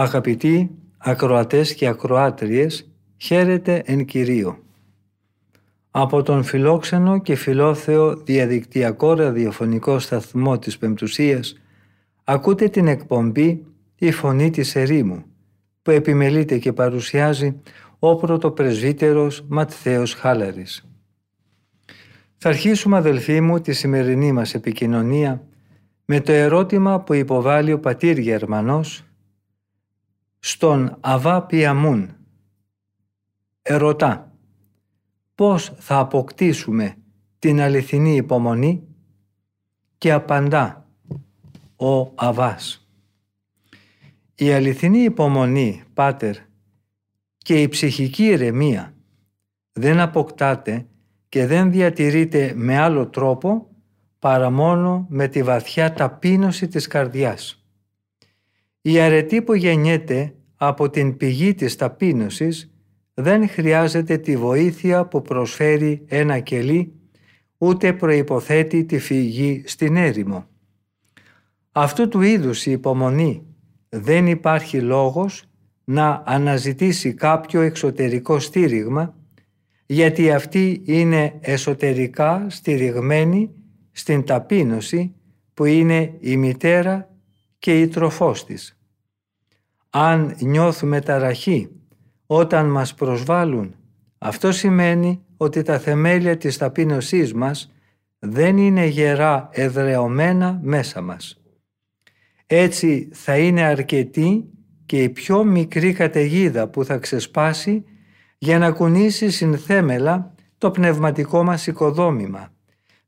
Αγαπητοί ακροατές και ακροάτριες, χαίρετε εν Κυρίω. Από τον φιλόξενο και φιλόθεο διαδικτυακό ραδιοφωνικό σταθμό της Πεμπτουσίας ακούτε την εκπομπή «Η Φωνή της Ερήμου» που επιμελείται και παρουσιάζει ο πρωτοπρεσβύτερος Ματθαίος Χάλαρης. Θα αρχίσουμε αδελφοί μου τη σημερινή μας επικοινωνία με το ερώτημα που υποβάλλει ο πατήρ Γερμανός στον Αβά Πιαμούν. Ερωτά, πώς θα αποκτήσουμε την αληθινή υπομονή; Και απαντά ο Αβάς. Η αληθινή υπομονή, Πάτερ, και η ψυχική ηρεμία δεν αποκτάται και δεν διατηρείται με άλλο τρόπο παρά μόνο με τη βαθιά ταπείνωση της καρδιάς. Η αρετή που γεννιέται από την πηγή της ταπείνωσης δεν χρειάζεται τη βοήθεια που προσφέρει ένα κελί ούτε προϋποθέτει τη φυγή στην έρημο. Αυτού του είδους η υπομονή δεν υπάρχει λόγος να αναζητήσει κάποιο εξωτερικό στήριγμα γιατί αυτή είναι εσωτερικά στηριγμένη στην ταπείνωση που είναι η μητέρα και η τροφός της. Αν νιώθουμε ταραχή όταν μας προσβάλλουν, αυτό σημαίνει ότι τα θεμέλια της ταπείνωσής μας δεν είναι γερά εδρεωμένα μέσα μας. Έτσι θα είναι αρκετή και η πιο μικρή καταιγίδα που θα ξεσπάσει για να κουνήσει συνθέμελα το πνευματικό μας οικοδόμημα,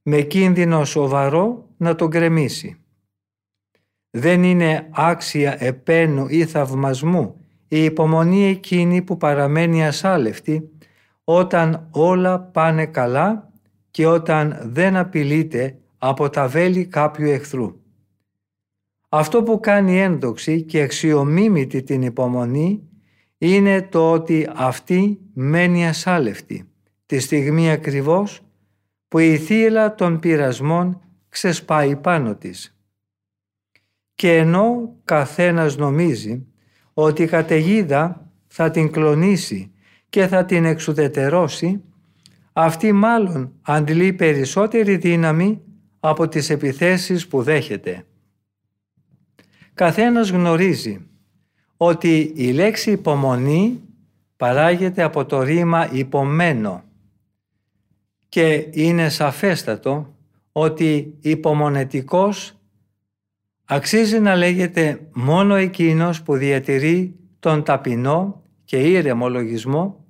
με κίνδυνο σοβαρό να τον κρεμίσει. Δεν είναι άξια επένου ή θαυμασμού η υπομονή εκείνη που παραμένει ασάλευτη όταν όλα πάνε καλά και όταν δεν απειλείται από τα βέλη κάποιου εχθρού. Αυτό που κάνει ένδοξη και αξιομίμητη την υπομονή είναι το ότι αυτή μένει ασάλευτη τη στιγμή ακριβώς που η θύελα των πειρασμών ξεσπάει πάνω της. Και ενώ καθένας νομίζει ότι η καταιγίδα θα την κλονίσει και θα την εξουδετερώσει, αυτή μάλλον αντλεί περισσότερη δύναμη από τις επιθέσεις που δέχεται. Καθένας γνωρίζει ότι η λέξη υπομονή παράγεται από το ρήμα υπομένω και είναι σαφέστατο ότι υπομονετικός αξίζει να λέγεται μόνο εκείνος που διατηρεί τον ταπεινό και ήρεμο λογισμό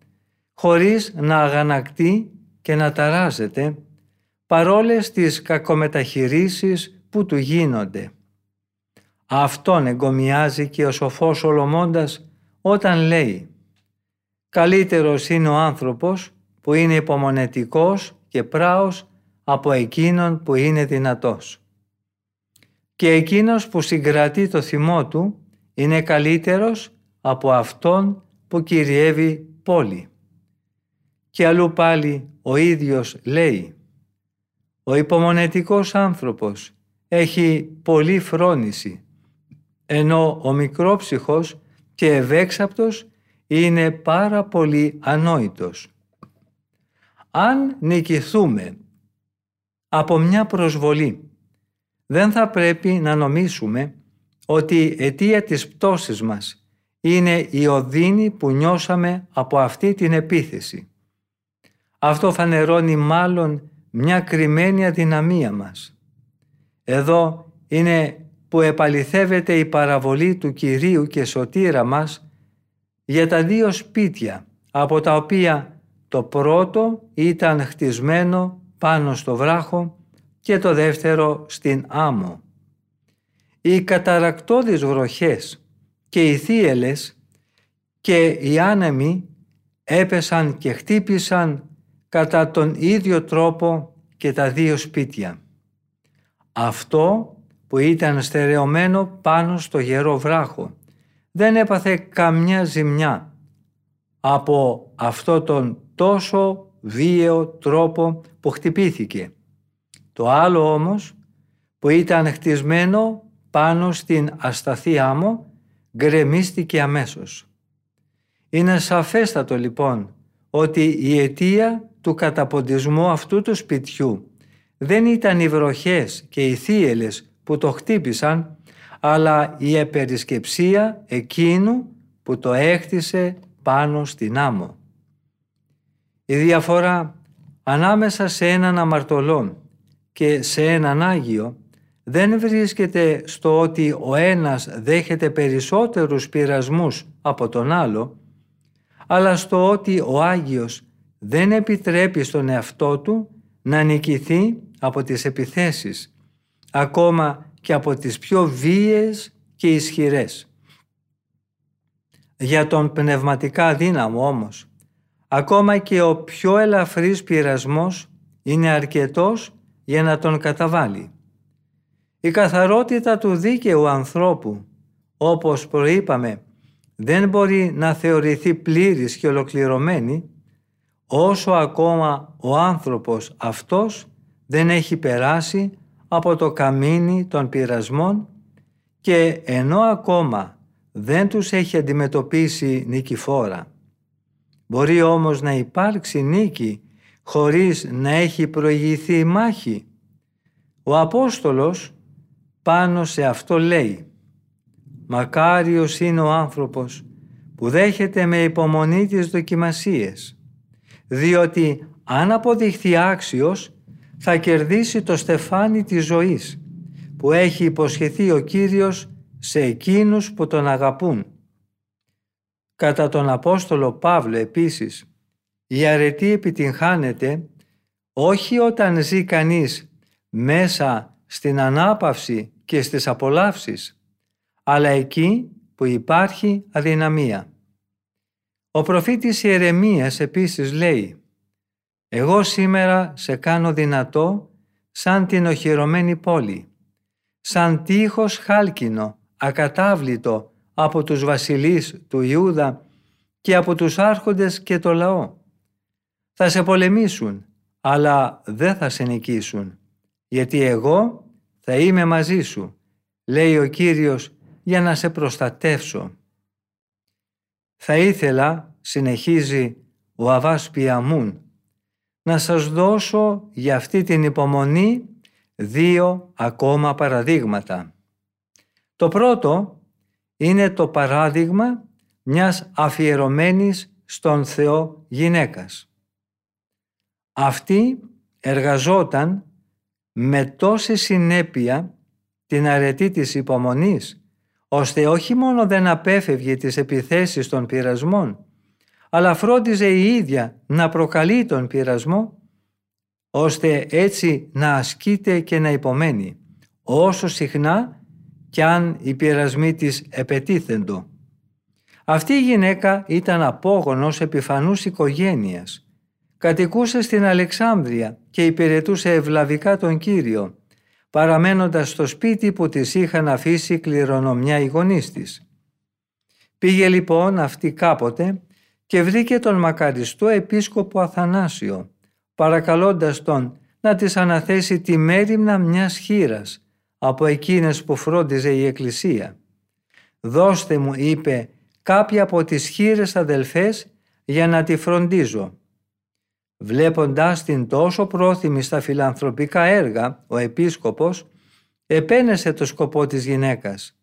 χωρίς να αγανακτεί και να ταράζεται παρόλες τις κακομεταχειρήσεις που του γίνονται. Αυτόν εγκομιάζει και ο σοφός Σολομώντας όταν λέει «Καλύτερος είναι ο άνθρωπος που είναι υπομονετικός και πράος από εκείνον που είναι δυνατός» και εκείνος που συγκρατεί το θυμό του είναι καλύτερος από αυτόν που κυριεύει πόλη. Και αλλού πάλι ο ίδιος λέει «Ο υπομονετικός άνθρωπος έχει πολύ φρόνηση, ενώ ο μικρόψυχος και ευέξαπτος είναι πάρα πολύ ανόητος». Αν νικηθούμε από μια προσβολή δεν θα πρέπει να νομίσουμε ότι η αιτία της πτώσης μας είναι η οδύνη που νιώσαμε από αυτή την επίθεση. Αυτό φανερώνει μάλλον μια κρυμμένη αδυναμία μας. Εδώ είναι που επαληθεύεται η παραβολή του Κυρίου και Σωτήρα μας για τα δύο σπίτια από τα οποία το πρώτο ήταν χτισμένο πάνω στο βράχο και το δεύτερο στην άμμο. οι καταρακτώδεις βροχές και οι θύελες και οι άνεμοι έπεσαν και χτύπησαν κατά τον ίδιο τρόπο και τα δύο σπίτια. Αυτό που ήταν στερεωμένο πάνω στο γερό βράχο δεν έπαθε καμιά ζημιά από αυτό τον τόσο βίαιο τρόπο που χτυπήθηκε. Το άλλο όμως που ήταν χτισμένο πάνω στην ασταθή άμμο γκρεμίστηκε αμέσως. Είναι σαφέστατο λοιπόν ότι η αιτία του καταποντισμού αυτού του σπιτιού δεν ήταν οι βροχές και οι θύελες που το χτύπησαν, αλλά η επερισκεψία εκείνου που το έκτισε πάνω στην άμμο. Η διαφορά ανάμεσα σε έναν αμαρτωλό και σε έναν Άγιο δεν βρίσκεται στο ότι ο ένας δέχεται περισσότερους πειρασμούς από τον άλλο, αλλά στο ότι ο Άγιος δεν επιτρέπει στον εαυτό του να νικηθεί από τις επιθέσεις, ακόμα και από τις πιο βίαιες και ισχυρές. Για τον πνευματικά δύναμο όμως, ακόμα και ο πιο ελαφρύς πειρασμός είναι αρκετός για να τον καταβάλει. Η καθαρότητα του δίκαιου ανθρώπου, όπως προείπαμε, δεν μπορεί να θεωρηθεί πλήρης και ολοκληρωμένη όσο ακόμα ο άνθρωπος αυτός δεν έχει περάσει από το καμίνι των πειρασμών και ενώ ακόμα δεν τους έχει αντιμετωπίσει νικηφόρα. Μπορεί όμως να υπάρξει νίκη χωρίς να έχει προηγηθεί η μάχη. Ο Απόστολος πάνω σε αυτό λέει «Μακάριος είναι ο άνθρωπος που δέχεται με υπομονή τις δοκιμασίες, διότι αν αποδειχθεί άξιος θα κερδίσει το στεφάνι της ζωής που έχει υποσχεθεί ο Κύριος σε εκείνους που τον αγαπούν. Κατά τον Απόστολο Παύλο επίσης, η αρετή επιτυγχάνεται όχι όταν ζει κανείς μέσα στην ανάπαυση και στις απολαύσεις, αλλά εκεί που υπάρχει αδυναμία. Ο προφήτης Ιερεμίας επίσης λέει «Εγώ σήμερα σε κάνω δυνατό σαν την οχυρωμένη πόλη, σαν τείχος χάλκινο, ακατάβλητο από τους βασιλείς του Ιούδα και από τους άρχοντες και το λαό. Θα σε πολεμήσουν, αλλά δεν θα σε νικήσουν, γιατί εγώ θα είμαι μαζί σου, λέει ο Κύριος, για να σε προστατεύσω. Θα ήθελα, συνεχίζει ο Αβάς Πιαμούν, να σας δώσω για αυτή την υπομονή δύο ακόμα παραδείγματα. Το πρώτο είναι το παράδειγμα μιας αφιερωμένης στον Θεό γυναίκας. Αυτή εργαζόταν με τόση συνέπεια την αρετή της υπομονής, ώστε όχι μόνο δεν απέφευγε τις επιθέσεις των πειρασμών, αλλά φρόντιζε η ίδια να προκαλεί τον πειρασμό, ώστε έτσι να ασκείται και να υπομένει, όσο συχνά κι αν οι πειρασμοί της επετίθεντο. Αυτή η γυναίκα ήταν απόγονος επιφανούς οικογένειας. Κατοικούσε στην Αλεξάνδρεια και υπηρετούσε ευλαβικά τον Κύριο, παραμένοντας στο σπίτι που της είχαν αφήσει κληρονομιά οι γονείς της. Πήγε λοιπόν αυτή κάποτε και βρήκε τον μακαριστό επίσκοπο Αθανάσιο, παρακαλώντας τον να της αναθέσει τη μέρημνα μιας χείρας από εκείνες που φρόντιζε η Εκκλησία. «Δώστε μου», είπε, «κάποια από τις χείρες αδελφές για να τη φροντίζω». Βλέποντας την τόσο πρόθυμη στα φιλανθρωπικά έργα, ο επίσκοπος επένεσε το σκοπό της γυναίκας.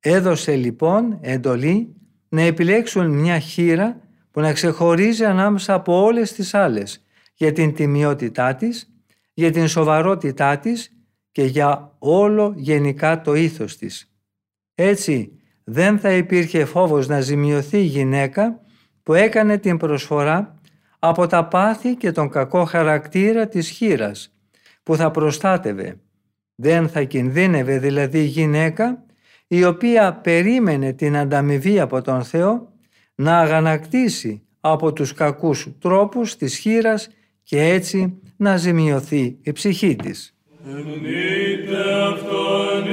Έδωσε λοιπόν εντολή να επιλέξουν μια χείρα που να ξεχωρίζει ανάμεσα από όλες τις άλλες για την τιμιότητά της, για την σοβαρότητά της και για όλο γενικά το ήθος της. Έτσι δεν θα υπήρχε φόβος να ζημιωθεί η γυναίκα που έκανε την προσφορά από τα πάθη και τον κακό χαρακτήρα της χείρας που θα προστάτευε Δεν θα κινδύνευε δηλαδή η γυναίκα η οποία περίμενε την ανταμοιβή από τον Θεό να αγανακτήσει από τους κακούς τρόπους της χείρας και έτσι να ζημιωθεί η ψυχή της. Ενείτε αυτόν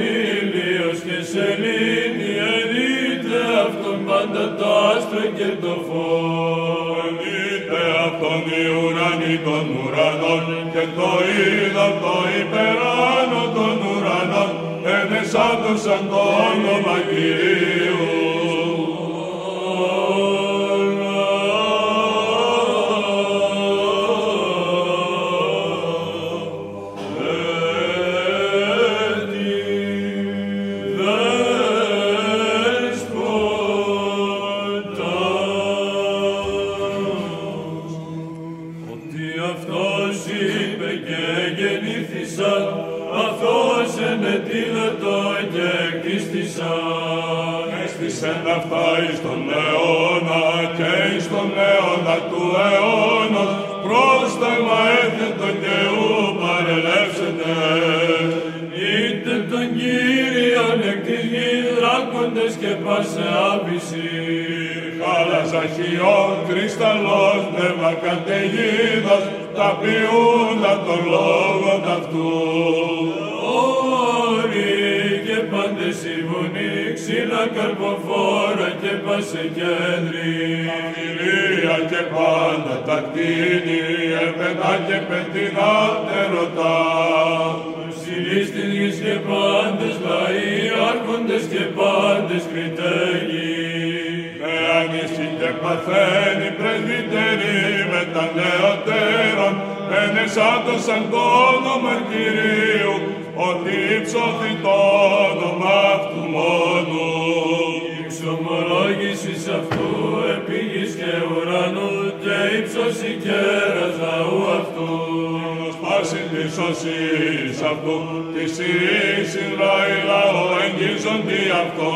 ουρανοί των ουρανών και το είδα το υπεράνω των ουρανών, ενεσάντωσαν το όνομα Κυρίου. Αυτά εις τον αιώνα και εις τον αιώνα του αιώνος πρόσταγμα έθετο και ου παρελεύσετε. Είτε τον Κύριον εκ της γης δράκοντες και πάσε άπηση. Χάλας αχιών, κρυσταλλός, νεύμα καταιγίδας, τα ποιούντα των λόγων αυτού. Ξύλα καρποφόρα και πασεκέντρι. Αφιλία και πάντα τα κτίνη, επετά και πετεινά τερωτά. Ψηλής της γης και πάντες λαοί, άρχοντες και πάντες κριτέγοι. Με ανήσυχη και παθαίνει πρεσβυτερή με τα νεωτέρων, ενεσάντωσαν το όνομα Κυρίου, ότι υψώθη το Σπάσει τη σωσής αυτού, της σειρής Ισραήλ λαό εγγίζοντι αυτό.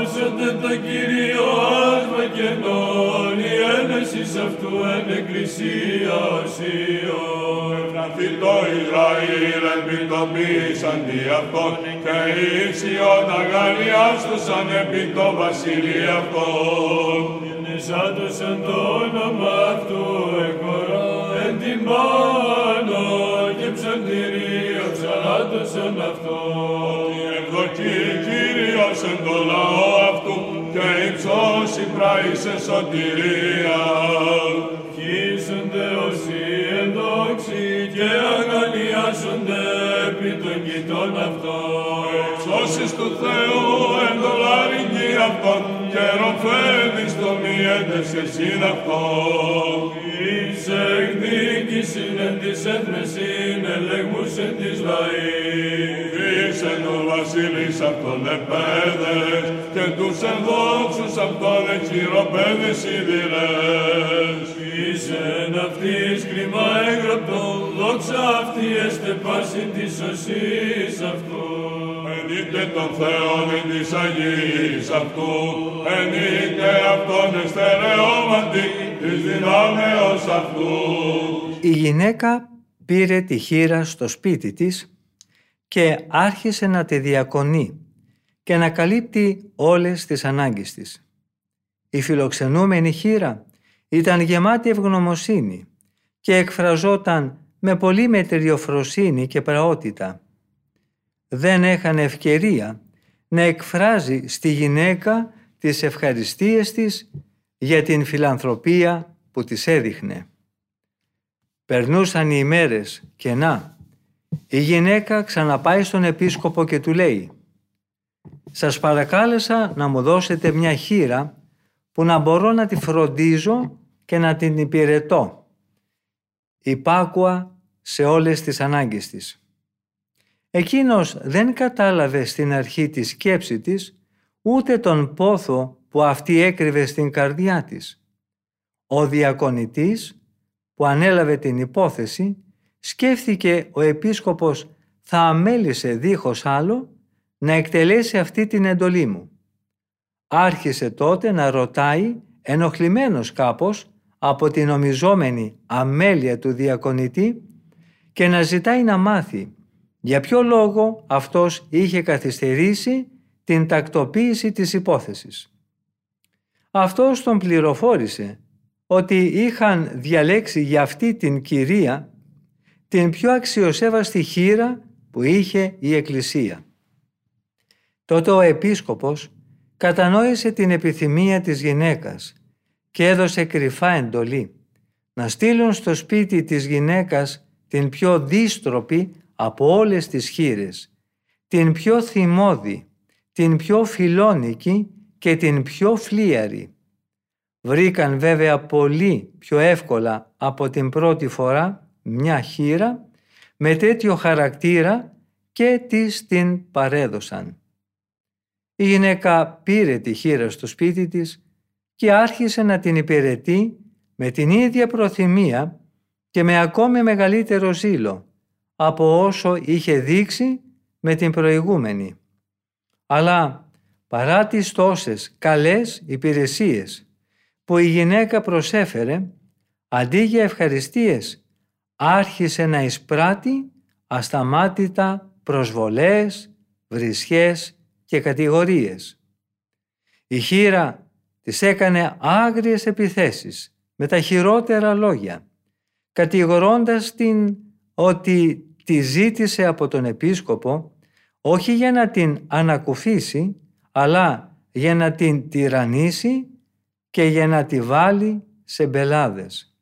Άσετε το Κύριο άσμα και τον η ένεσης αυτού εν εκκλησίας οσίων το Ισραήλ ελπιτοποίησαν δι' αυτόν και οι Σιών αγαλιάστουσαν επί το βασίλειο αυτόν. Ενεσάντωσαν το όνομα ψαλάτωσαν αυτόν. Η εκδοκή Κύριος εν το λαό αυτού και υψώσει πράησε σωτηρία. Χύσονται όσοι και αγαλιάζονται επί των κοιτών αυτών. Εξώσεις του Θεού εντολάρικη αυτών και ροφέδεις το μη έντες εσύν αυτών. Εις εκδίκησιν εν της έθμεσιν ελεγμούς εν της λαής. Εις εν ο βασίλης αυτών επέδες και τους ενδόξους αυτών εξηροπέδες ιδηλές. Εις εν αυτής κρίμα έγραπτον δόξα αυτή έστε πάση της σωσής αυτού. Ενείτε τον Θεόν εν της Αγίας αυτού, ενείτε αυτόν εστερεώματι της δυνάμεως αυτού. Η γυναίκα πήρε τη χείρα στο σπίτι της και άρχισε να τη διακονεί και να καλύπτει όλες τις ανάγκες της. Η φιλοξενούμενη χείρα ήταν γεμάτη ευγνωμοσύνη και εκφραζόταν με πολύ μετριοφροσύνη και πραότητα. Δεν έχανε ευκαιρία να εκφράζει στη γυναίκα τις ευχαριστίες της για την φιλανθρωπία που της έδειχνε. Περνούσαν οι ημέρες και να, η γυναίκα ξαναπάει στον επίσκοπο και του λέει «Σας παρακάλεσα να μου δώσετε μια χείρα που να μπορώ να τη φροντίζω και να την υπηρετώ. Υπάκουα σε όλες τις ανάγκες της. Εκείνος δεν κατάλαβε στην αρχή τη σκέψη της ούτε τον πόθο που αυτή έκρυβε στην καρδιά της. Ο διακονητής που ανέλαβε την υπόθεση σκέφτηκε ο επίσκοπος θα αμέλησε δίχως άλλο να εκτελέσει αυτή την εντολή μου. Άρχισε τότε να ρωτάει ενοχλημένος κάπως από την ομιζόμενη αμέλεια του διακονητή και να ζητάει να μάθει για ποιο λόγο αυτός είχε καθυστερήσει την τακτοποίηση της υπόθεσης. Αυτός τον πληροφόρησε ότι είχαν διαλέξει για αυτή την κυρία την πιο αξιοσέβαστη χείρα που είχε η Εκκλησία. Τότε ο επίσκοπος κατανόησε την επιθυμία της γυναίκας και έδωσε κρυφά εντολή να στείλουν στο σπίτι της γυναίκας την πιο δίστροπη από όλες τις χείρες, την πιο θυμώδη, την πιο φιλόνικη και την πιο φλίαρη. Βρήκαν βέβαια πολύ πιο εύκολα από την πρώτη φορά μια χείρα με τέτοιο χαρακτήρα και της την παρέδωσαν. Η γυναίκα πήρε τη χείρα στο σπίτι της και άρχισε να την υπηρετεί με την ίδια προθυμία και με ακόμη μεγαλύτερο ζήλο από όσο είχε δείξει με την προηγούμενη. Αλλά παρά τις τόσες καλές υπηρεσίες που η γυναίκα προσέφερε, αντί για ευχαριστίες άρχισε να εισπράττει ασταμάτητα προσβολές, βρισχές και κατηγορίες. Η χείρα της έκανε άγριες επιθέσεις με τα χειρότερα λόγια, κατηγορώντας την ότι τη ζήτησε από τον επίσκοπο όχι για να την ανακουφίσει, αλλά για να την τυραννήσει και για να τη βάλει σε μπελάδες.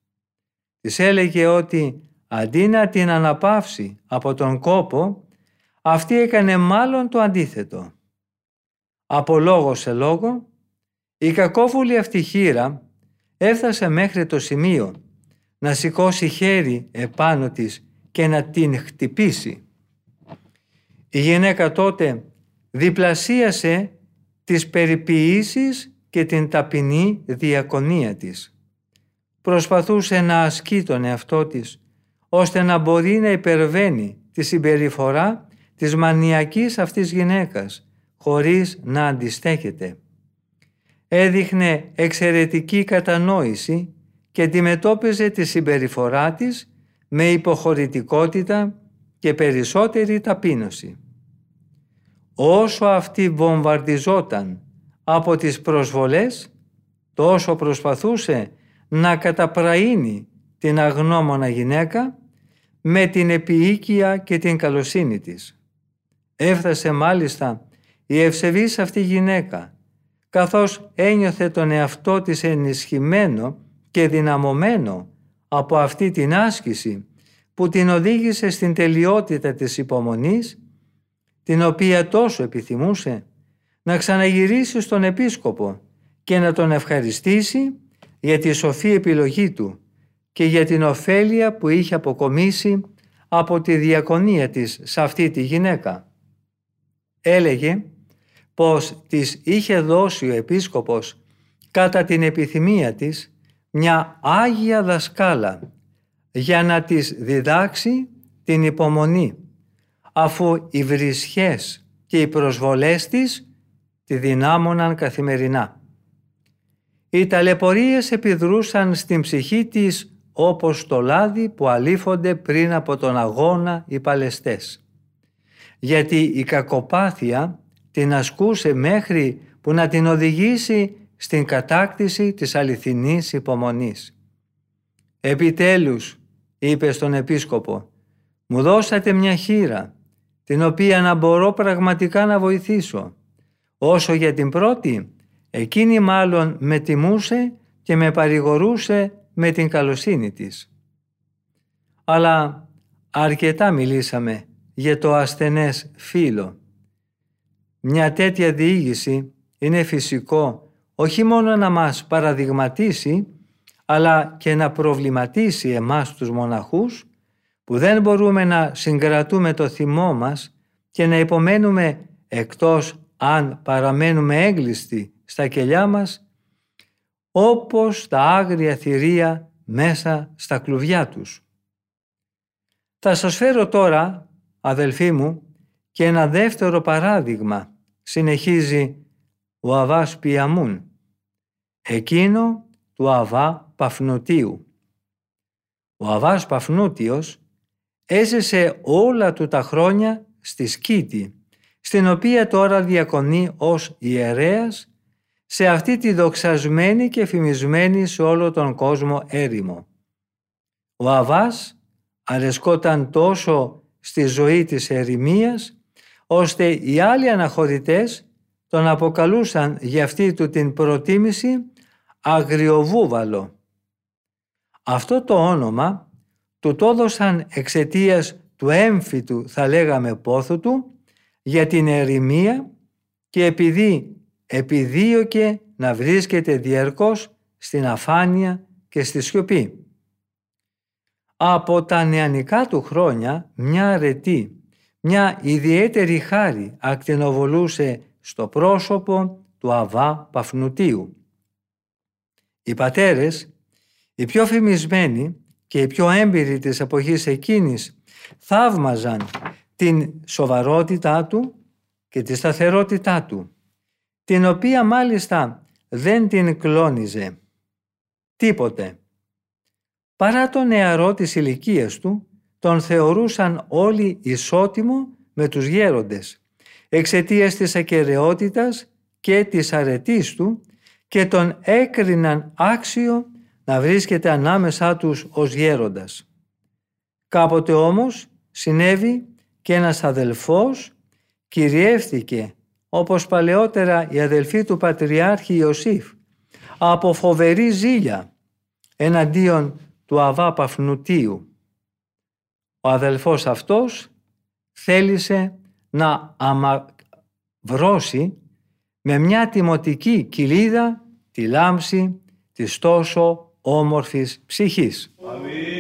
Της έλεγε ότι αντί να την αναπαύσει από τον κόπο, αυτή έκανε μάλλον το αντίθετο. Από λόγο σε λόγο, η κακόβουλη αυτή χείρα έφτασε μέχρι το σημείο να σηκώσει χέρι επάνω της και να την χτυπήσει. Η γυναίκα τότε διπλασίασε τις περιποιήσεις και την ταπεινή διακονία της. Προσπαθούσε να ασκεί τον εαυτό της, ώστε να μπορεί να υπερβαίνει τη συμπεριφορά της μανιακής αυτής γυναίκας, χωρίς να αντιστέκεται. Έδειχνε εξαιρετική κατανόηση και αντιμετώπιζε τη συμπεριφορά της με υποχωρητικότητα και περισσότερη ταπείνωση. Όσο αυτή βομβαρδιζόταν από τις προσβολές, τόσο προσπαθούσε να καταπραίνει την αγνώμονα γυναίκα με την επιοίκεια και την καλοσύνη της. Έφτασε μάλιστα η ευσεβής αυτή γυναίκα, καθώς ένιωθε τον εαυτό της ενισχυμένο και δυναμωμένο από αυτή την άσκηση που την οδήγησε στην τελειότητα της υπομονής, την οποία τόσο επιθυμούσε, να ξαναγυρίσει στον Επίσκοπο και να τον ευχαριστήσει για τη σοφή επιλογή του και για την ωφέλεια που είχε αποκομίσει από τη διακονία της σε αυτή τη γυναίκα. Έλεγε πως της είχε δώσει ο Επίσκοπος κατά την επιθυμία της μια Άγια δασκάλα για να της διδάξει την υπομονή αφού οι βρισχές και οι προσβολές της τη δυνάμωναν καθημερινά. Οι ταλαιπωρίες επιδρούσαν στην ψυχή της όπως το λάδι που αλήφονται πριν από τον αγώνα οι παλαιστές. Γιατί η κακοπάθεια την ασκούσε μέχρι που να την οδηγήσει στην κατάκτηση της αληθινής υπομονής. «Επιτέλους», είπε στον Επίσκοπο, «μου δώσατε μια χείρα, την οποία να μπορώ πραγματικά να βοηθήσω. Όσο για την πρώτη, εκείνη μάλλον με τιμούσε και με παρηγορούσε με την καλοσύνη της. Αλλά αρκετά μιλήσαμε για το ασθενές φίλο. Μια τέτοια διήγηση είναι φυσικό όχι μόνο να μας παραδειγματίσει, αλλά και να προβληματίσει εμάς τους μοναχούς, που δεν μπορούμε να συγκρατούμε το θυμό μας και να υπομένουμε εκτός αν παραμένουμε έγκλειστοι στα κελιά μας, όπως τα άγρια θηρία μέσα στα κλουβιά τους. Θα σας φέρω τώρα, αδελφοί μου, και ένα δεύτερο παράδειγμα, συνεχίζει ο Αβάς Πιαμούν, εκείνο του Αβά Παφνοτίου. Ο Αβάς Παφνούτιος έζησε όλα του τα χρόνια στη Σκήτη, στην οποία τώρα διακονεί ως ιερέας σε αυτή τη δοξασμένη και φημισμένη σε όλο τον κόσμο έρημο. Ο Αβάς αρεσκόταν τόσο στη ζωή της ερημίας, ώστε οι άλλοι αναχωρητές τον αποκαλούσαν για αυτή του την προτίμηση αγριοβούβαλο. Αυτό το όνομα του το έδωσαν εξαιτίας του έμφυτου θα λέγαμε πόθου του για την ερημία και επειδή επιδίωκε να βρίσκεται διαρκώς στην αφάνεια και στη σιωπή. Από τα νεανικά του χρόνια μια αρετή, μια ιδιαίτερη χάρη ακτινοβολούσε στο πρόσωπο του Αβά Παφνουτίου. Οι πατέρες, οι πιο φημισμένοι και οι πιο έμπειροι της εποχής εκείνης θαύμαζαν την σοβαρότητά του και τη σταθερότητά του, την οποία μάλιστα δεν την κλώνιζε τίποτε. Παρά το νεαρό της ηλικίας του, τον θεωρούσαν όλοι ισότιμο με τους γέροντες, εξαιτίας της ακαιρεότητας και της αρετής του και τον έκριναν άξιο να βρίσκεται ανάμεσά τους ως γέροντας. Κάποτε όμως συνέβη και ένας αδελφός κυριεύτηκε όπως παλαιότερα η αδελφή του Πατριάρχη Ιωσήφ από φοβερή ζήλια εναντίον του Αβά Παφνουτίου. Ο αδελφός αυτός θέλησε να αμαυρώσει με μια τιμωτική κοιλίδα τη λάμψη της τόσο όμορφης ψυχής. Χριστό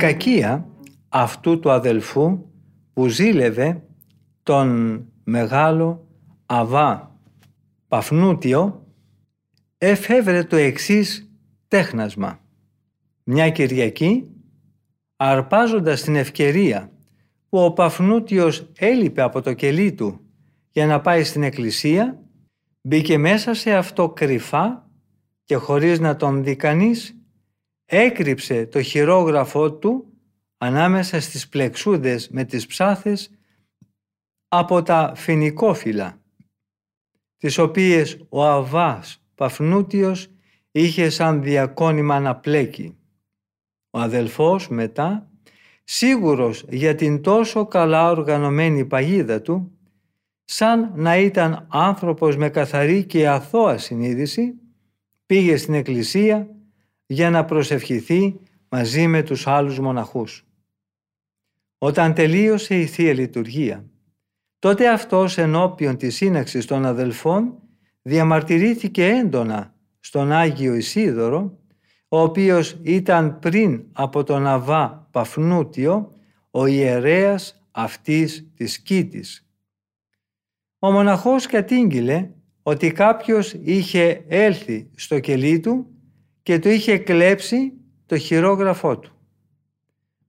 κακία αυτού του αδελφού που ζήλευε τον μεγάλο Αβά Παφνούτιο εφεύρε το εξής τέχνασμα. Μια Κυριακή, αρπάζοντας την ευκαιρία που ο Παφνούτιος έλειπε από το κελί του για να πάει στην εκκλησία, μπήκε μέσα σε αυτό κρυφά και χωρίς να τον δει κανείς, έκρυψε το χειρόγραφό του ανάμεσα στις πλεξούδες με τις ψάθες από τα φοινικόφυλλα, τις οποίες ο Αβάς Παφνούτιος είχε σαν διακόνημα να πλέκει. Ο αδελφός μετά, σίγουρος για την τόσο καλά οργανωμένη παγίδα του, σαν να ήταν άνθρωπος με καθαρή και αθώα συνείδηση, πήγε στην εκκλησία για να προσευχηθεί μαζί με τους άλλους μοναχούς. Όταν τελείωσε η Θεία Λειτουργία, τότε αυτός ενώπιον της σύναξης των αδελφών διαμαρτυρήθηκε έντονα στον Άγιο Ισίδωρο, ο οποίος ήταν πριν από τον Αβά Παφνούτιο, ο ιερέας αυτής της Κίτης. Ο μοναχός κατήγγειλε ότι κάποιος είχε έλθει στο κελί του και του είχε κλέψει το χειρόγραφό του.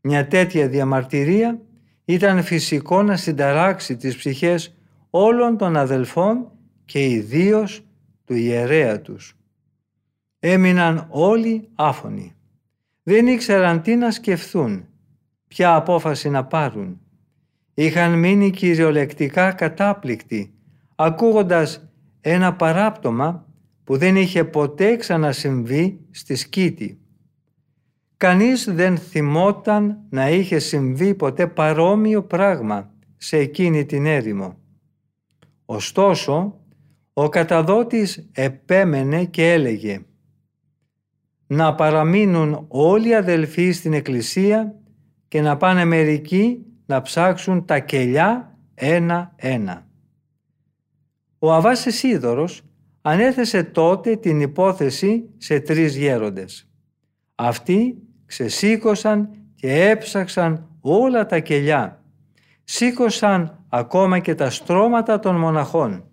Μια τέτοια διαμαρτυρία ήταν φυσικό να συνταράξει τις ψυχές όλων των αδελφών και ιδίως του ιερέα τους. Έμειναν όλοι άφωνοι. Δεν ήξεραν τι να σκεφτούν, ποια απόφαση να πάρουν. Είχαν μείνει κυριολεκτικά κατάπληκτοι, ακούγοντας ένα παράπτωμα που δεν είχε ποτέ ξανασυμβεί στη Σκήτη. Κανείς δεν θυμόταν να είχε συμβεί ποτέ παρόμοιο πράγμα σε εκείνη την έρημο. Ωστόσο, ο καταδότης επέμενε και έλεγε να παραμείνουν όλοι οι αδελφοί στην εκκλησία και να πάνε μερικοί να ψάξουν τα κελιά ένα-ένα. Ο Αβάς Εσίδωρος ανέθεσε τότε την υπόθεση σε τρεις γέροντες. Αυτοί ξεσήκωσαν και έψαξαν όλα τα κελιά. Σήκωσαν ακόμα και τα στρώματα των μοναχών.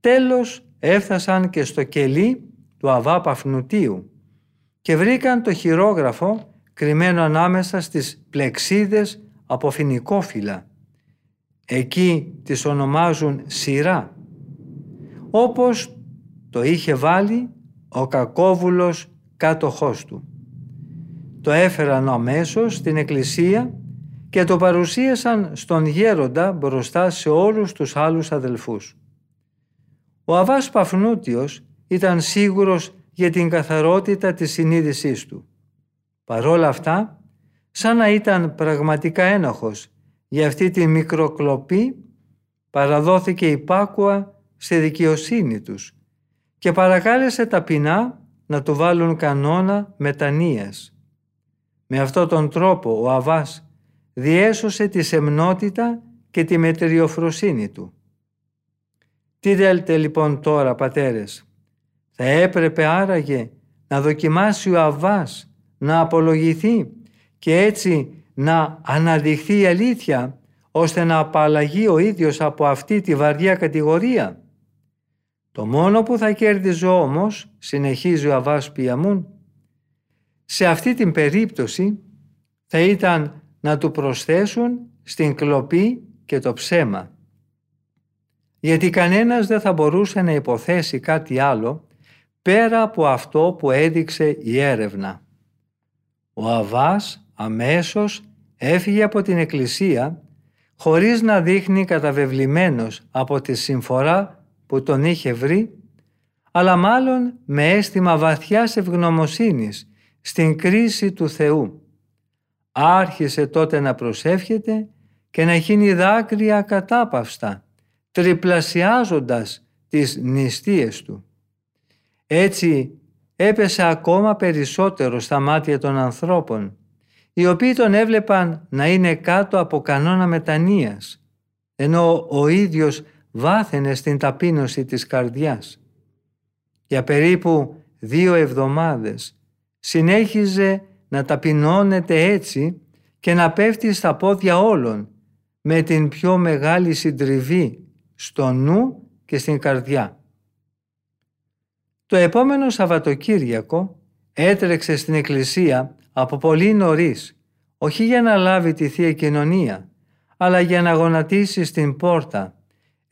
Τέλος έφτασαν και στο κελί του Αβά Παφνουτίου και βρήκαν το χειρόγραφο κρυμμένο ανάμεσα στις πλεξίδες από φοινικόφυλλα. Εκεί τις ονομάζουν σειρά όπως το είχε βάλει ο κακόβουλος κάτοχός του. Το έφεραν αμέσως στην εκκλησία και το παρουσίασαν στον γέροντα μπροστά σε όλους τους άλλους αδελφούς. Ο Αβάς Παφνούτιος ήταν σίγουρος για την καθαρότητα της συνείδησής του. Παρόλα αυτά, σαν να ήταν πραγματικά ένοχος για αυτή τη μικροκλοπή, παραδόθηκε υπάκουα σε δικαιοσύνη τους και παρακάλεσε ταπεινά να του βάλουν κανόνα μετανοίας. Με αυτόν τον τρόπο ο Αβάς διέσωσε τη σεμνότητα και τη μετριοφροσύνη του. Τι θέλετε λοιπόν τώρα πατέρες, θα έπρεπε άραγε να δοκιμάσει ο Αβάς να απολογηθεί και έτσι να αναδειχθεί η αλήθεια ώστε να απαλλαγεί ο ίδιος από αυτή τη βαριά κατηγορία. Το μόνο που θα κέρδιζε όμως, συνεχίζει ο Αβάς Πιαμούν, σε αυτή την περίπτωση θα ήταν να του προσθέσουν στην κλοπή και το ψέμα. Γιατί κανένας δεν θα μπορούσε να υποθέσει κάτι άλλο πέρα από αυτό που έδειξε η έρευνα. Ο Αβάς αμέσως έφυγε από την εκκλησία χωρίς να δείχνει καταβεβλημένος από τη συμφορά που τον είχε βρει, αλλά μάλλον με αίσθημα βαθιάς ευγνωμοσύνης στην κρίση του Θεού. Άρχισε τότε να προσεύχεται και να γίνει δάκρυα κατάπαυστα, τριπλασιάζοντας τις νηστείες του. Έτσι έπεσε ακόμα περισσότερο στα μάτια των ανθρώπων, οι οποίοι τον έβλεπαν να είναι κάτω από κανόνα μετανοίας, ενώ ο ίδιος βάθαινε στην ταπείνωση της καρδιάς. Για περίπου δύο εβδομάδες συνέχιζε να ταπεινώνεται έτσι και να πέφτει στα πόδια όλων με την πιο μεγάλη συντριβή στο νου και στην καρδιά. Το επόμενο Σαββατοκύριακο έτρεξε στην εκκλησία από πολύ νωρίς, όχι για να λάβει τη Θεία Κοινωνία, αλλά για να γονατίσει στην πόρτα,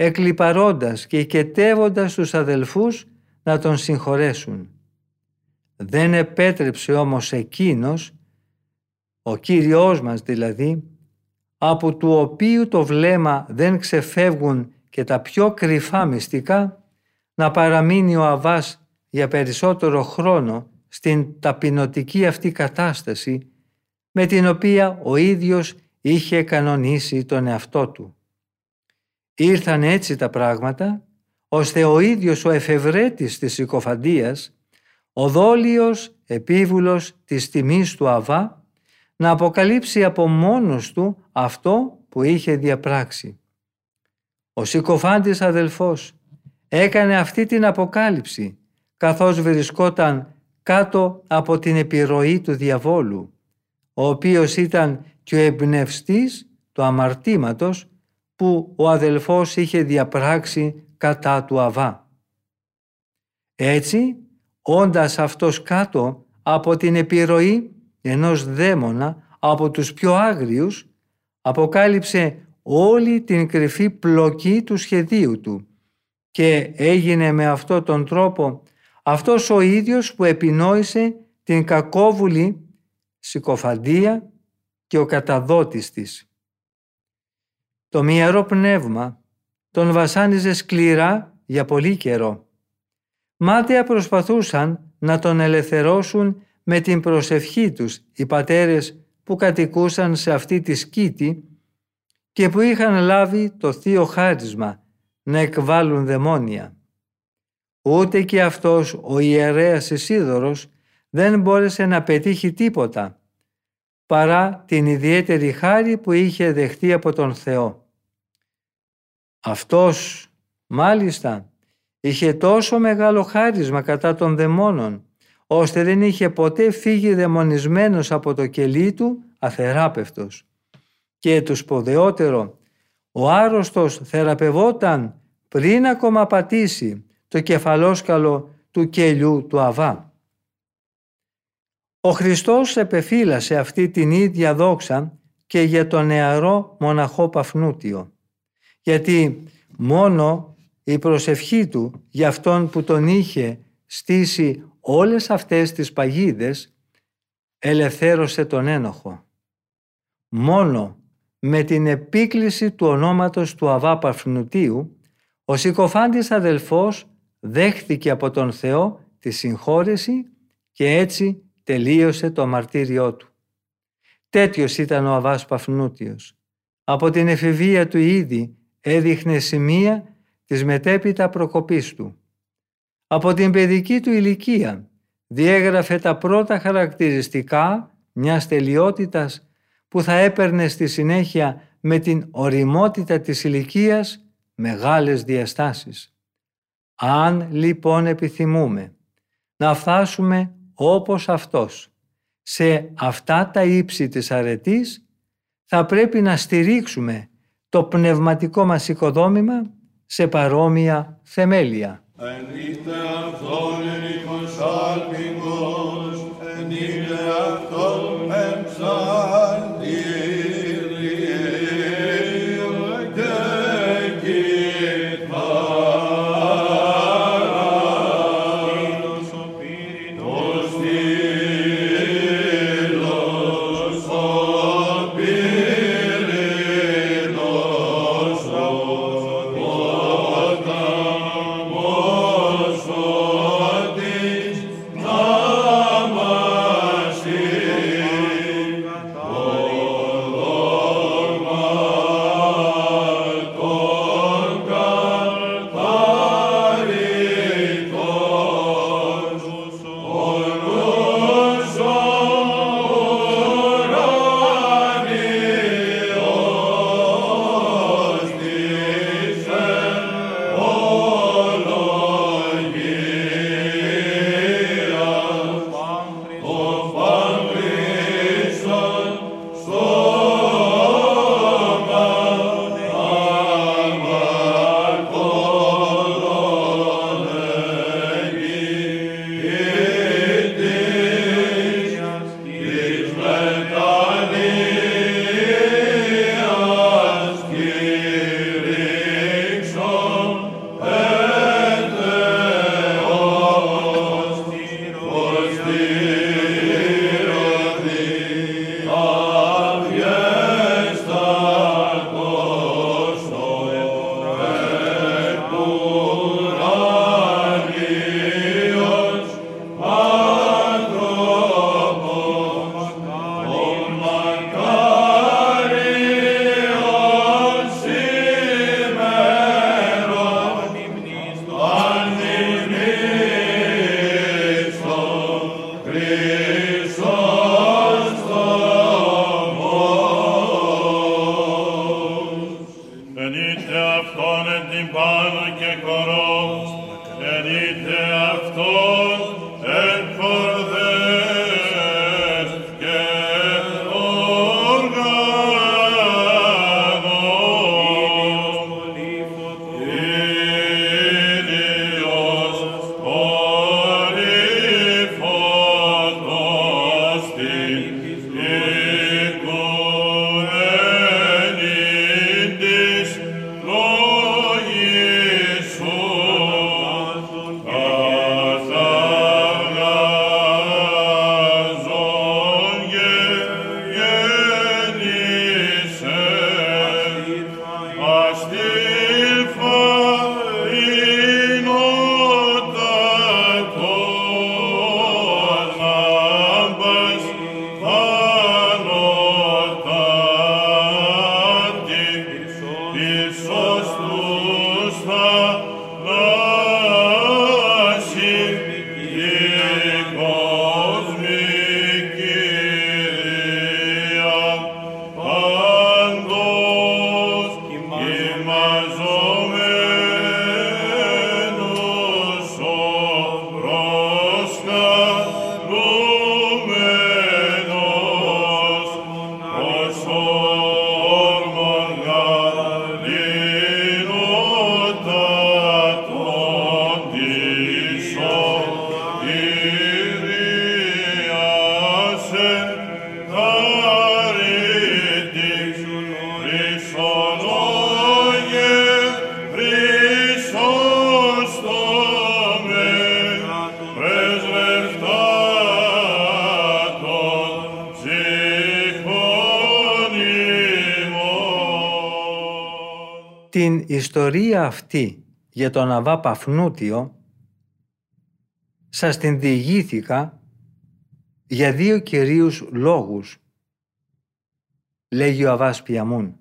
εκλυπαρώντας και οικετεύοντας τους αδελφούς να τον συγχωρέσουν. Δεν επέτρεψε όμως εκείνος, ο Κύριός μας δηλαδή, από του οποίου το βλέμμα δεν ξεφεύγουν και τα πιο κρυφά μυστικά, να παραμείνει ο Αβάς για περισσότερο χρόνο στην ταπεινωτική αυτή κατάσταση με την οποία ο ίδιος είχε κανονίσει τον εαυτό του. Ήρθαν έτσι τα πράγματα ώστε ο ίδιος ο εφευρέτης της συκοφαντίας, ο δόλιος επίβουλος της τιμής του Αβά, να αποκαλύψει από μόνος του αυτό που είχε διαπράξει. Ο συκοφάντης αδελφός έκανε αυτή την αποκάλυψη καθώς βρισκόταν κάτω από την επιρροή του διαβόλου, ο οποίος ήταν και ο εμπνευστής του αμαρτήματος που ο αδελφός είχε διαπράξει κατά του Αβά. Έτσι, όντας αυτός κάτω από την επιρροή ενός δαίμονα από τους πιο άγριους, αποκάλυψε όλη την κρυφή πλοκή του σχεδίου του και έγινε με αυτό τον τρόπο αυτός ο ίδιος που επινόησε την κακόβουλη συκοφαντία και ο καταδότης της. Το μυερό πνεύμα τον βασάνιζε σκληρά για πολύ καιρό. Μάταια προσπαθούσαν να τον ελευθερώσουν με την προσευχή τους οι πατέρες που κατοικούσαν σε αυτή τη σκήτη και που είχαν λάβει το θείο χάρισμα να εκβάλουν δαιμόνια. Ούτε και αυτός ο ιερέας Ισίδωρος δεν μπόρεσε να πετύχει τίποτα παρά την ιδιαίτερη χάρη που είχε δεχτεί από τον Θεό. Αυτός μάλιστα είχε τόσο μεγάλο χάρισμα κατά των δαιμόνων ώστε δεν είχε ποτέ φύγει δαιμονισμένος από το κελί του αθεράπευτος. Και το σποδεότερο, ο άρρωστος θεραπευόταν πριν ακόμα πατήσει το κεφαλόσκαλο του κελιού του Αβά. Ο Χριστός επεφύλασε αυτή την ίδια δόξα και για τον νεαρό μοναχό Παφνούτιο, γιατί μόνο η προσευχή του για αυτόν που τον είχε στήσει όλες αυτές τις παγίδες ελευθέρωσε τον ένοχο. Μόνο με την επίκληση του ονόματος του Αβά Παφνουτίου ο συκοφάντης αδελφός δέχθηκε από τον Θεό τη συγχώρεση και έτσι τελείωσε το μαρτύριό του. Τέτοιος ήταν ο Αβάς Παφνούτιος. Από την εφηβεία του ήδη έδειχνε σημεία της μετέπειτα προκοπής του. Από την παιδική του ηλικία διέγραφε τα πρώτα χαρακτηριστικά μιας τελειότητας που θα έπαιρνε στη συνέχεια με την οριμότητα της ηλικίας μεγάλες διαστάσεις. Αν λοιπόν επιθυμούμε να φτάσουμε όπως αυτός σε αυτά τα ύψη της αρετής, θα πρέπει να στηρίξουμε το πνευματικό μας οικοδόμημα σε παρόμοια θεμέλια. Ιστορία αυτή για τον Αβά Παφνούτιο σας την διηγήθηκα για δύο κυρίους λόγους, λέγει ο Αβάς Πιαμούν.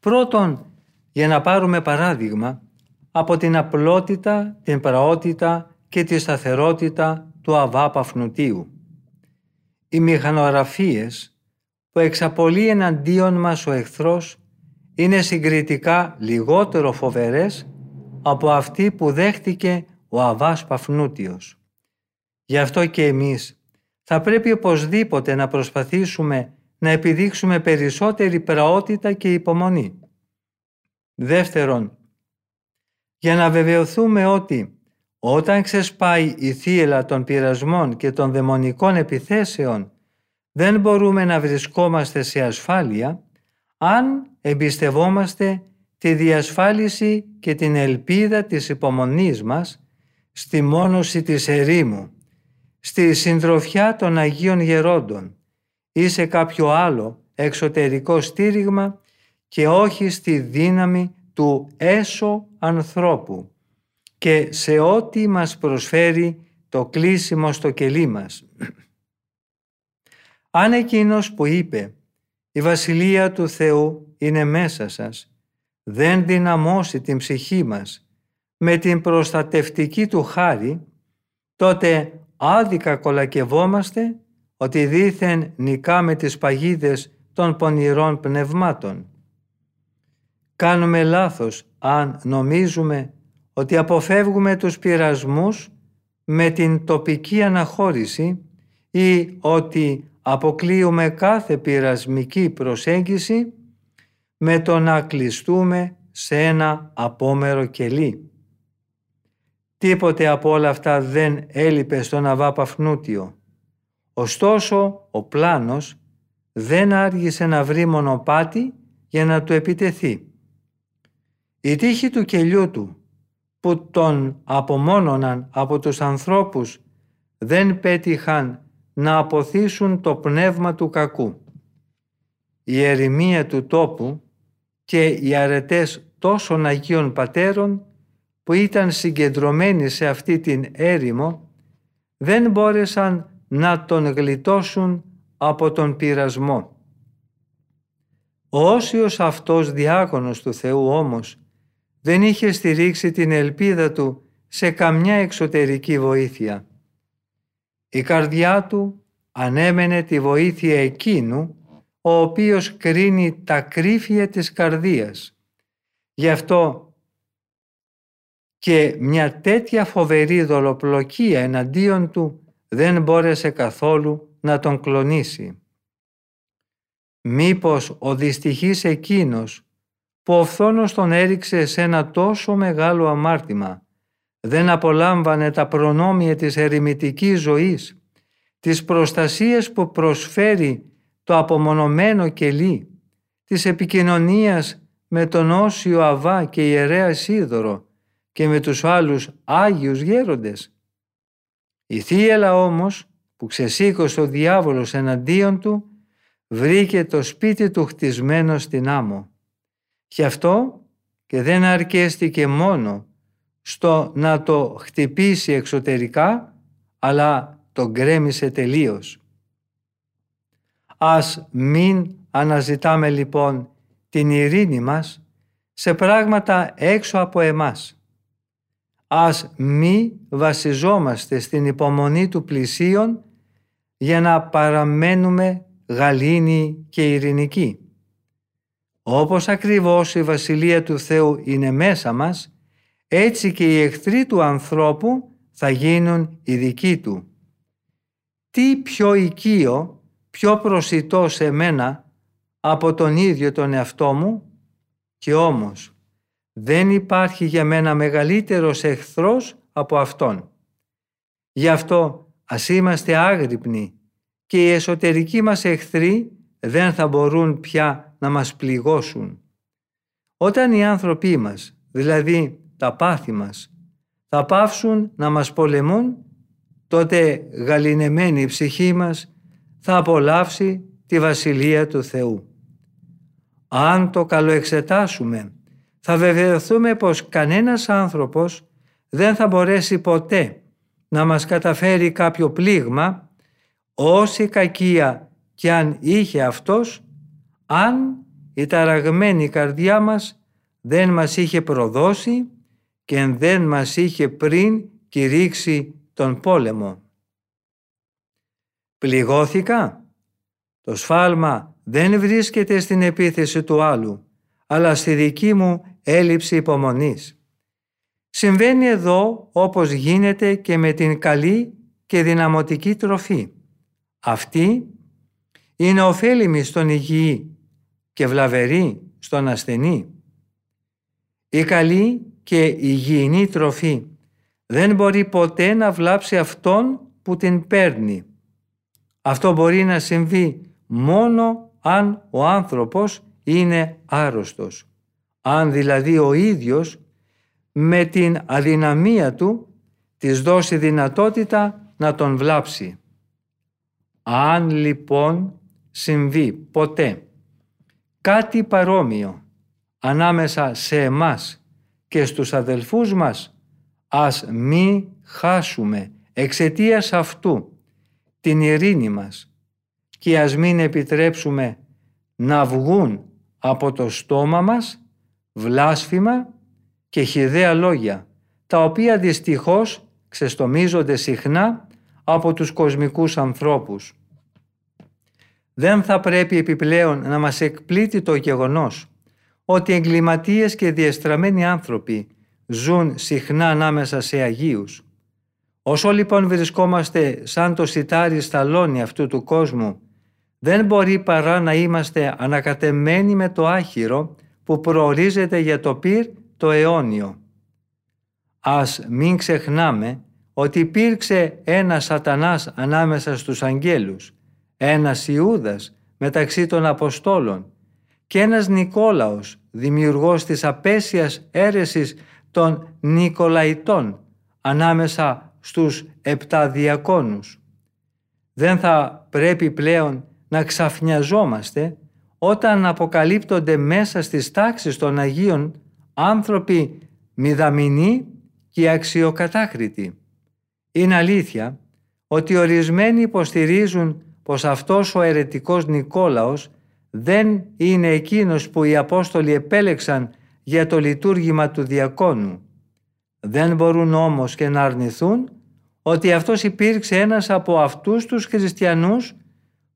Πρώτον, για να πάρουμε παράδειγμα από την απλότητα, την πραότητα και τη σταθερότητα του Αβά Παφνουτίου. Οι μηχανογραφίες που εξαπολύει εναντίον μας ο εχθρός είναι συγκριτικά λιγότερο φοβερές από αυτή που δέχτηκε ο Αβάς Παφνούτιος. Γι' αυτό και εμείς θα πρέπει οπωσδήποτε να προσπαθήσουμε να επιδείξουμε περισσότερη πραότητα και υπομονή. Δεύτερον, για να βεβαιωθούμε ότι όταν ξεσπάει η θύελα των πειρασμών και των δαιμονικών επιθέσεων δεν μπορούμε να βρισκόμαστε σε ασφάλεια αν εμπιστευόμαστε τη διασφάλιση και την ελπίδα της υπομονής μας στη μόνωση της ερήμου, στη συντροφιά των Αγίων Γερόντων ή σε κάποιο άλλο εξωτερικό στήριγμα και όχι στη δύναμη του έσω ανθρώπου και σε ό,τι μας προσφέρει το κλείσιμο στο κελί μας. Αν εκείνος που είπε «Η Βασιλεία του Θεού είναι μέσα σας», δεν δυναμώσει την ψυχή μας με την προστατευτική του χάρη, τότε άδικα κολακευόμαστε ότι δήθεν νικάμε τις παγίδες των πονηρών πνευμάτων. Κάνουμε λάθος αν νομίζουμε ότι αποφεύγουμε τους πειρασμούς με την τοπική αναχώρηση ή ότι αποκλείουμε κάθε πειρασμική προσέγγιση με το να κλειστούμε σε ένα απόμερο κελί. Τίποτε από όλα αυτά δεν έλειπε στον Αβά Παφνούτιο. Ωστόσο, ο πλάνος δεν άργησε να βρει μονοπάτι για να του επιτεθεί. Η τύχη του κελιού του που τον απομόνωναν από τους ανθρώπους δεν πέτυχαν να αποθήσουν το πνεύμα του κακού. Η ερημία του τόπου και οι αρετές τόσων Αγίων Πατέρων που ήταν συγκεντρωμένοι σε αυτή την έρημο δεν μπόρεσαν να τον γλιτώσουν από τον πειρασμό. Ο όσιος αυτός διάκονος του Θεού όμως δεν είχε στηρίξει την ελπίδα του σε καμιά εξωτερική βοήθεια. Η καρδιά του ανέμενε τη βοήθεια εκείνου ο οποίος κρίνει τα κρύφια της καρδίας. Γι' αυτό και μια τέτοια φοβερή δολοπλοκία εναντίον του δεν μπόρεσε καθόλου να τον κλονίσει. Μήπως ο δυστυχής εκείνος που ο φθόνος τον έριξε σε ένα τόσο μεγάλο αμάρτημα δεν απολάμβανε τα προνόμια της ερημητικής ζωής, τις προστασίες που προσφέρει το απομονωμένο κελί, της επικοινωνίας με τον Όσιο Αβά και Ιερέα Σίδωρο και με τους άλλους Άγιους Γέροντες. Η θύελα όμως που ξεσήκωσε ο διάβολος εναντίον του βρήκε το σπίτι του χτισμένο στην άμμο. Και αυτό και δεν αρκέστηκε μόνο στο να το χτυπήσει εξωτερικά αλλά το γκρέμισε τελείως. Ας μην αναζητάμε λοιπόν την ειρήνη μας σε πράγματα έξω από εμάς. Ας μη βασιζόμαστε στην υπομονή του πλησίον για να παραμένουμε γαλήνοι και ειρηνικοί. Όπως ακριβώς η Βασιλεία του Θεού είναι μέσα μας, έτσι και οι εχθροί του ανθρώπου θα γίνουν οι δικοί του. Τι πιο οικείο, πιο προσιτό σε μένα από τον ίδιο τον εαυτό μου; Και όμως δεν υπάρχει για μένα μεγαλύτερος εχθρός από Αυτόν. Γι' αυτό ας είμαστε άγρυπνοι και οι εσωτερικοί μας εχθροί δεν θα μπορούν πια να μας πληγώσουν. Όταν οι άνθρωποι μας, δηλαδή τα πάθη μας, θα πάυσουν να μας πολεμούν, τότε γαλινεμένη η ψυχή μας θα απολαύσει τη Βασιλεία του Θεού. Αν το καλοεξετάσουμε, θα βεβαιωθούμε πως κανένας άνθρωπος δεν θα μπορέσει ποτέ να μας καταφέρει κάποιο πλήγμα, όση κακία κι αν είχε αυτός, αν η ταραγμένη καρδιά μας δεν μας είχε προδώσει και δεν μας είχε πριν κηρύξει τον πόλεμο. Πληγώθηκα. Το σφάλμα δεν βρίσκεται στην επίθεση του άλλου, αλλά στη δική μου έλλειψη υπομονής. Συμβαίνει εδώ όπως γίνεται και με την καλή και δυναμωτική τροφή. Αυτή είναι ωφέλιμη στον υγιή και βλαβερή στον ασθενή. Η καλή και υγιεινή τροφή δεν μπορεί ποτέ να βλάψει αυτόν που την παίρνει. Αυτό μπορεί να συμβεί μόνο αν ο άνθρωπος είναι άρρωστος. Αν δηλαδή ο ίδιος με την αδυναμία του της δώσει δυνατότητα να τον βλάψει. Αν λοιπόν συμβεί ποτέ κάτι παρόμοιο ανάμεσα σε εμάς και στους αδελφούς μας, ας μη χάσουμε εξαιτίας αυτού την ειρήνη μας και ας μην επιτρέψουμε να βγουν από το στόμα μας βλάσφημα και χιδέα λόγια, τα οποία δυστυχώς ξεστομίζονται συχνά από τους κοσμικούς ανθρώπους. Δεν θα πρέπει επιπλέον να μας εκπλήττει το γεγονός ότι εγκληματίες και διεστραμμένοι άνθρωποι ζουν συχνά ανάμεσα σε Αγίους. Όσο λοιπόν βρισκόμαστε σαν το σιτάρι σταλόνι αυτού του κόσμου, δεν μπορεί παρά να είμαστε ανακατεμένοι με το άχυρο που προορίζεται για το πυρ το αιώνιο. Ας μην ξεχνάμε ότι υπήρξε ένα σατανάς ανάμεσα στους αγγέλους, ένας Ιούδας μεταξύ των Αποστόλων και ένας Νικόλαος, δημιουργός της απέσιας αίρεσης των Νικολαϊτών ανάμεσα στους επτά διακόνους. Δεν θα πρέπει πλέον να ξαφνιαζόμαστε όταν αποκαλύπτονται μέσα στις τάξεις των Αγίων άνθρωποι μηδαμινοί και αξιοκατάκριτοι. Είναι αλήθεια ότι ορισμένοι υποστηρίζουν πως αυτός ο ερετικός Νικόλαος δεν είναι εκείνος που οι Απόστολοι επέλεξαν για το λειτουργήμα του διακόνου. Δεν μπορούν όμως και να αρνηθούν ότι αυτός υπήρξε ένας από αυτούς τους χριστιανούς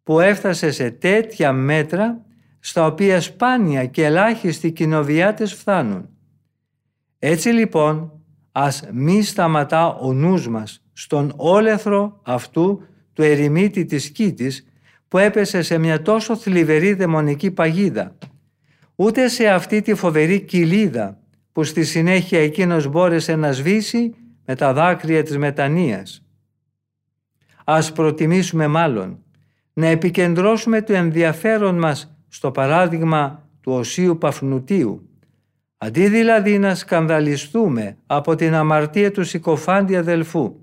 που έφτασε σε τέτοια μέτρα στα οποία σπάνια και ελάχιστοι κοινοβιάτες φτάνουν. Έτσι λοιπόν ας μη σταματά ο νους μας στον όλεθρο αυτού του ερημίτη της Κίτης που έπεσε σε μια τόσο θλιβερή δαιμονική παγίδα, ούτε σε αυτή τη φοβερή κοιλίδα που στη συνέχεια εκείνος μπόρεσε να σβήσει με τα δάκρυα της μετανοίας. Ας προτιμήσουμε μάλλον να επικεντρώσουμε το ενδιαφέρον μας στο παράδειγμα του Οσίου Παφνουτίου, αντί δηλαδή να σκανδαλιστούμε από την αμαρτία του συκοφάντη αδελφού,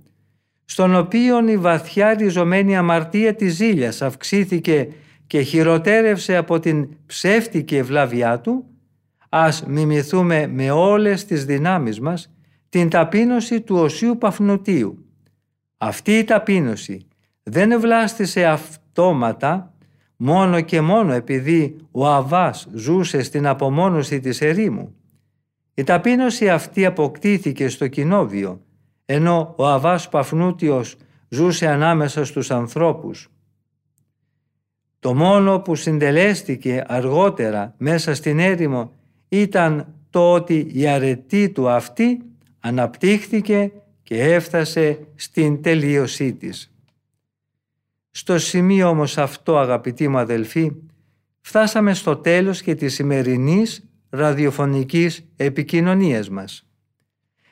στον οποίο η βαθιά ριζωμένη αμαρτία της ζήλιας αυξήθηκε και χειροτέρευσε από την ψεύτικη ευλάβειά του, ας μιμηθούμε με όλες τις δυνάμεις μας την ταπείνωση του Οσίου Παφνοτίου. Αυτή η ταπείνωση δεν ευλάστησε αυτόματα μόνο και μόνο επειδή ο Αβάς ζούσε στην απομόνωση της ερήμου. Η ταπείνωση αυτή αποκτήθηκε στο κοινόβιο, ενώ ο Αβάς Παφνούτιος ζούσε ανάμεσα στους ανθρώπους. Το μόνο που συντελέστηκε αργότερα μέσα στην έρημο ήταν το ότι η αρετή του αυτή αναπτύχθηκε και έφτασε στην τελείωσή της. Στο σημείο όμως αυτό αγαπητοί μου αδελφοί, φτάσαμε στο τέλος και της σημερινής ραδιοφωνικής επικοινωνίας μας.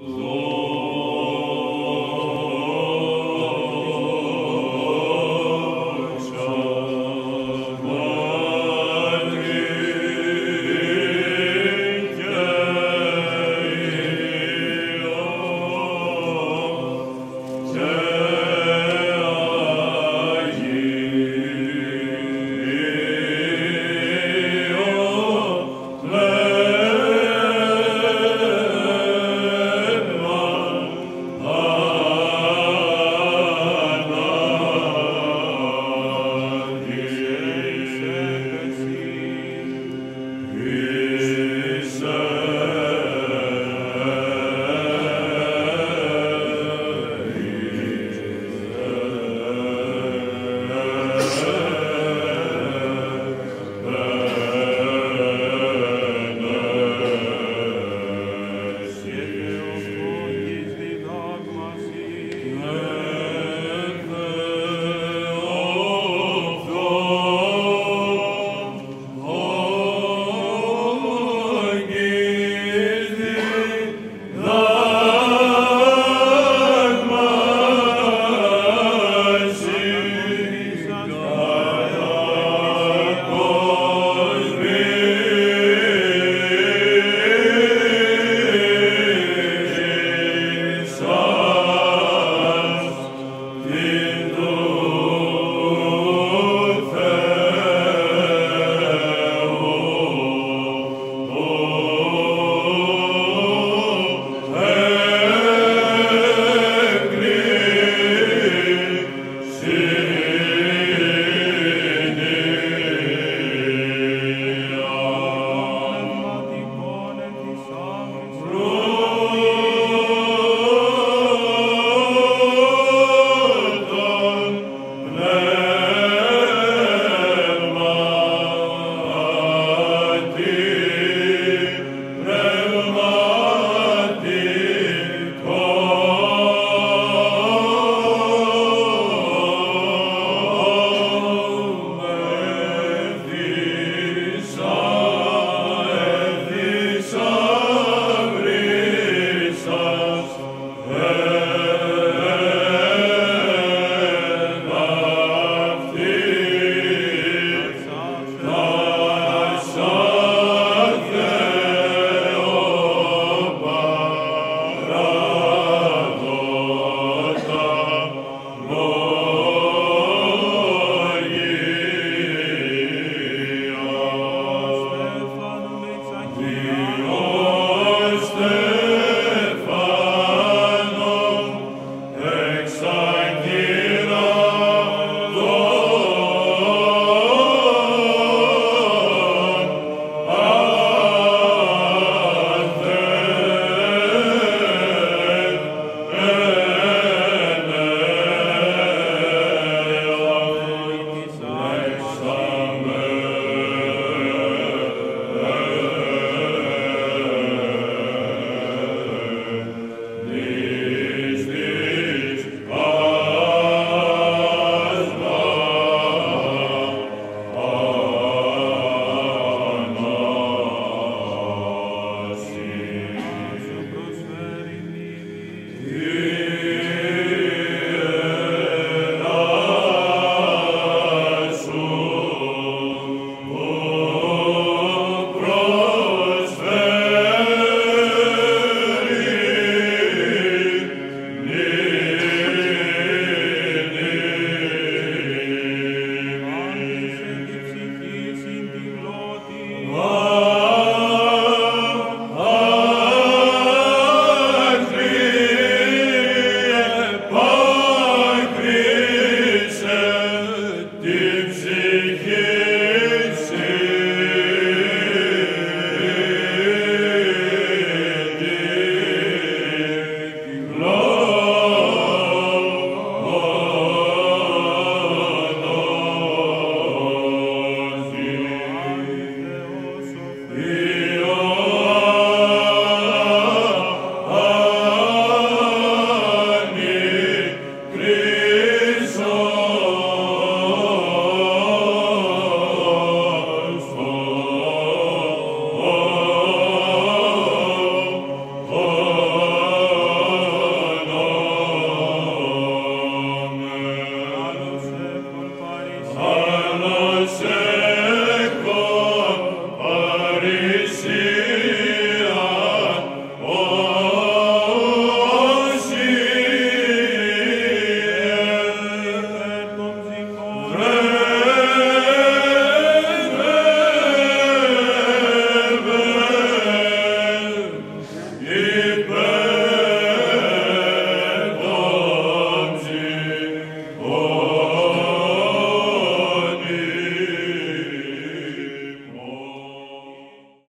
Oh.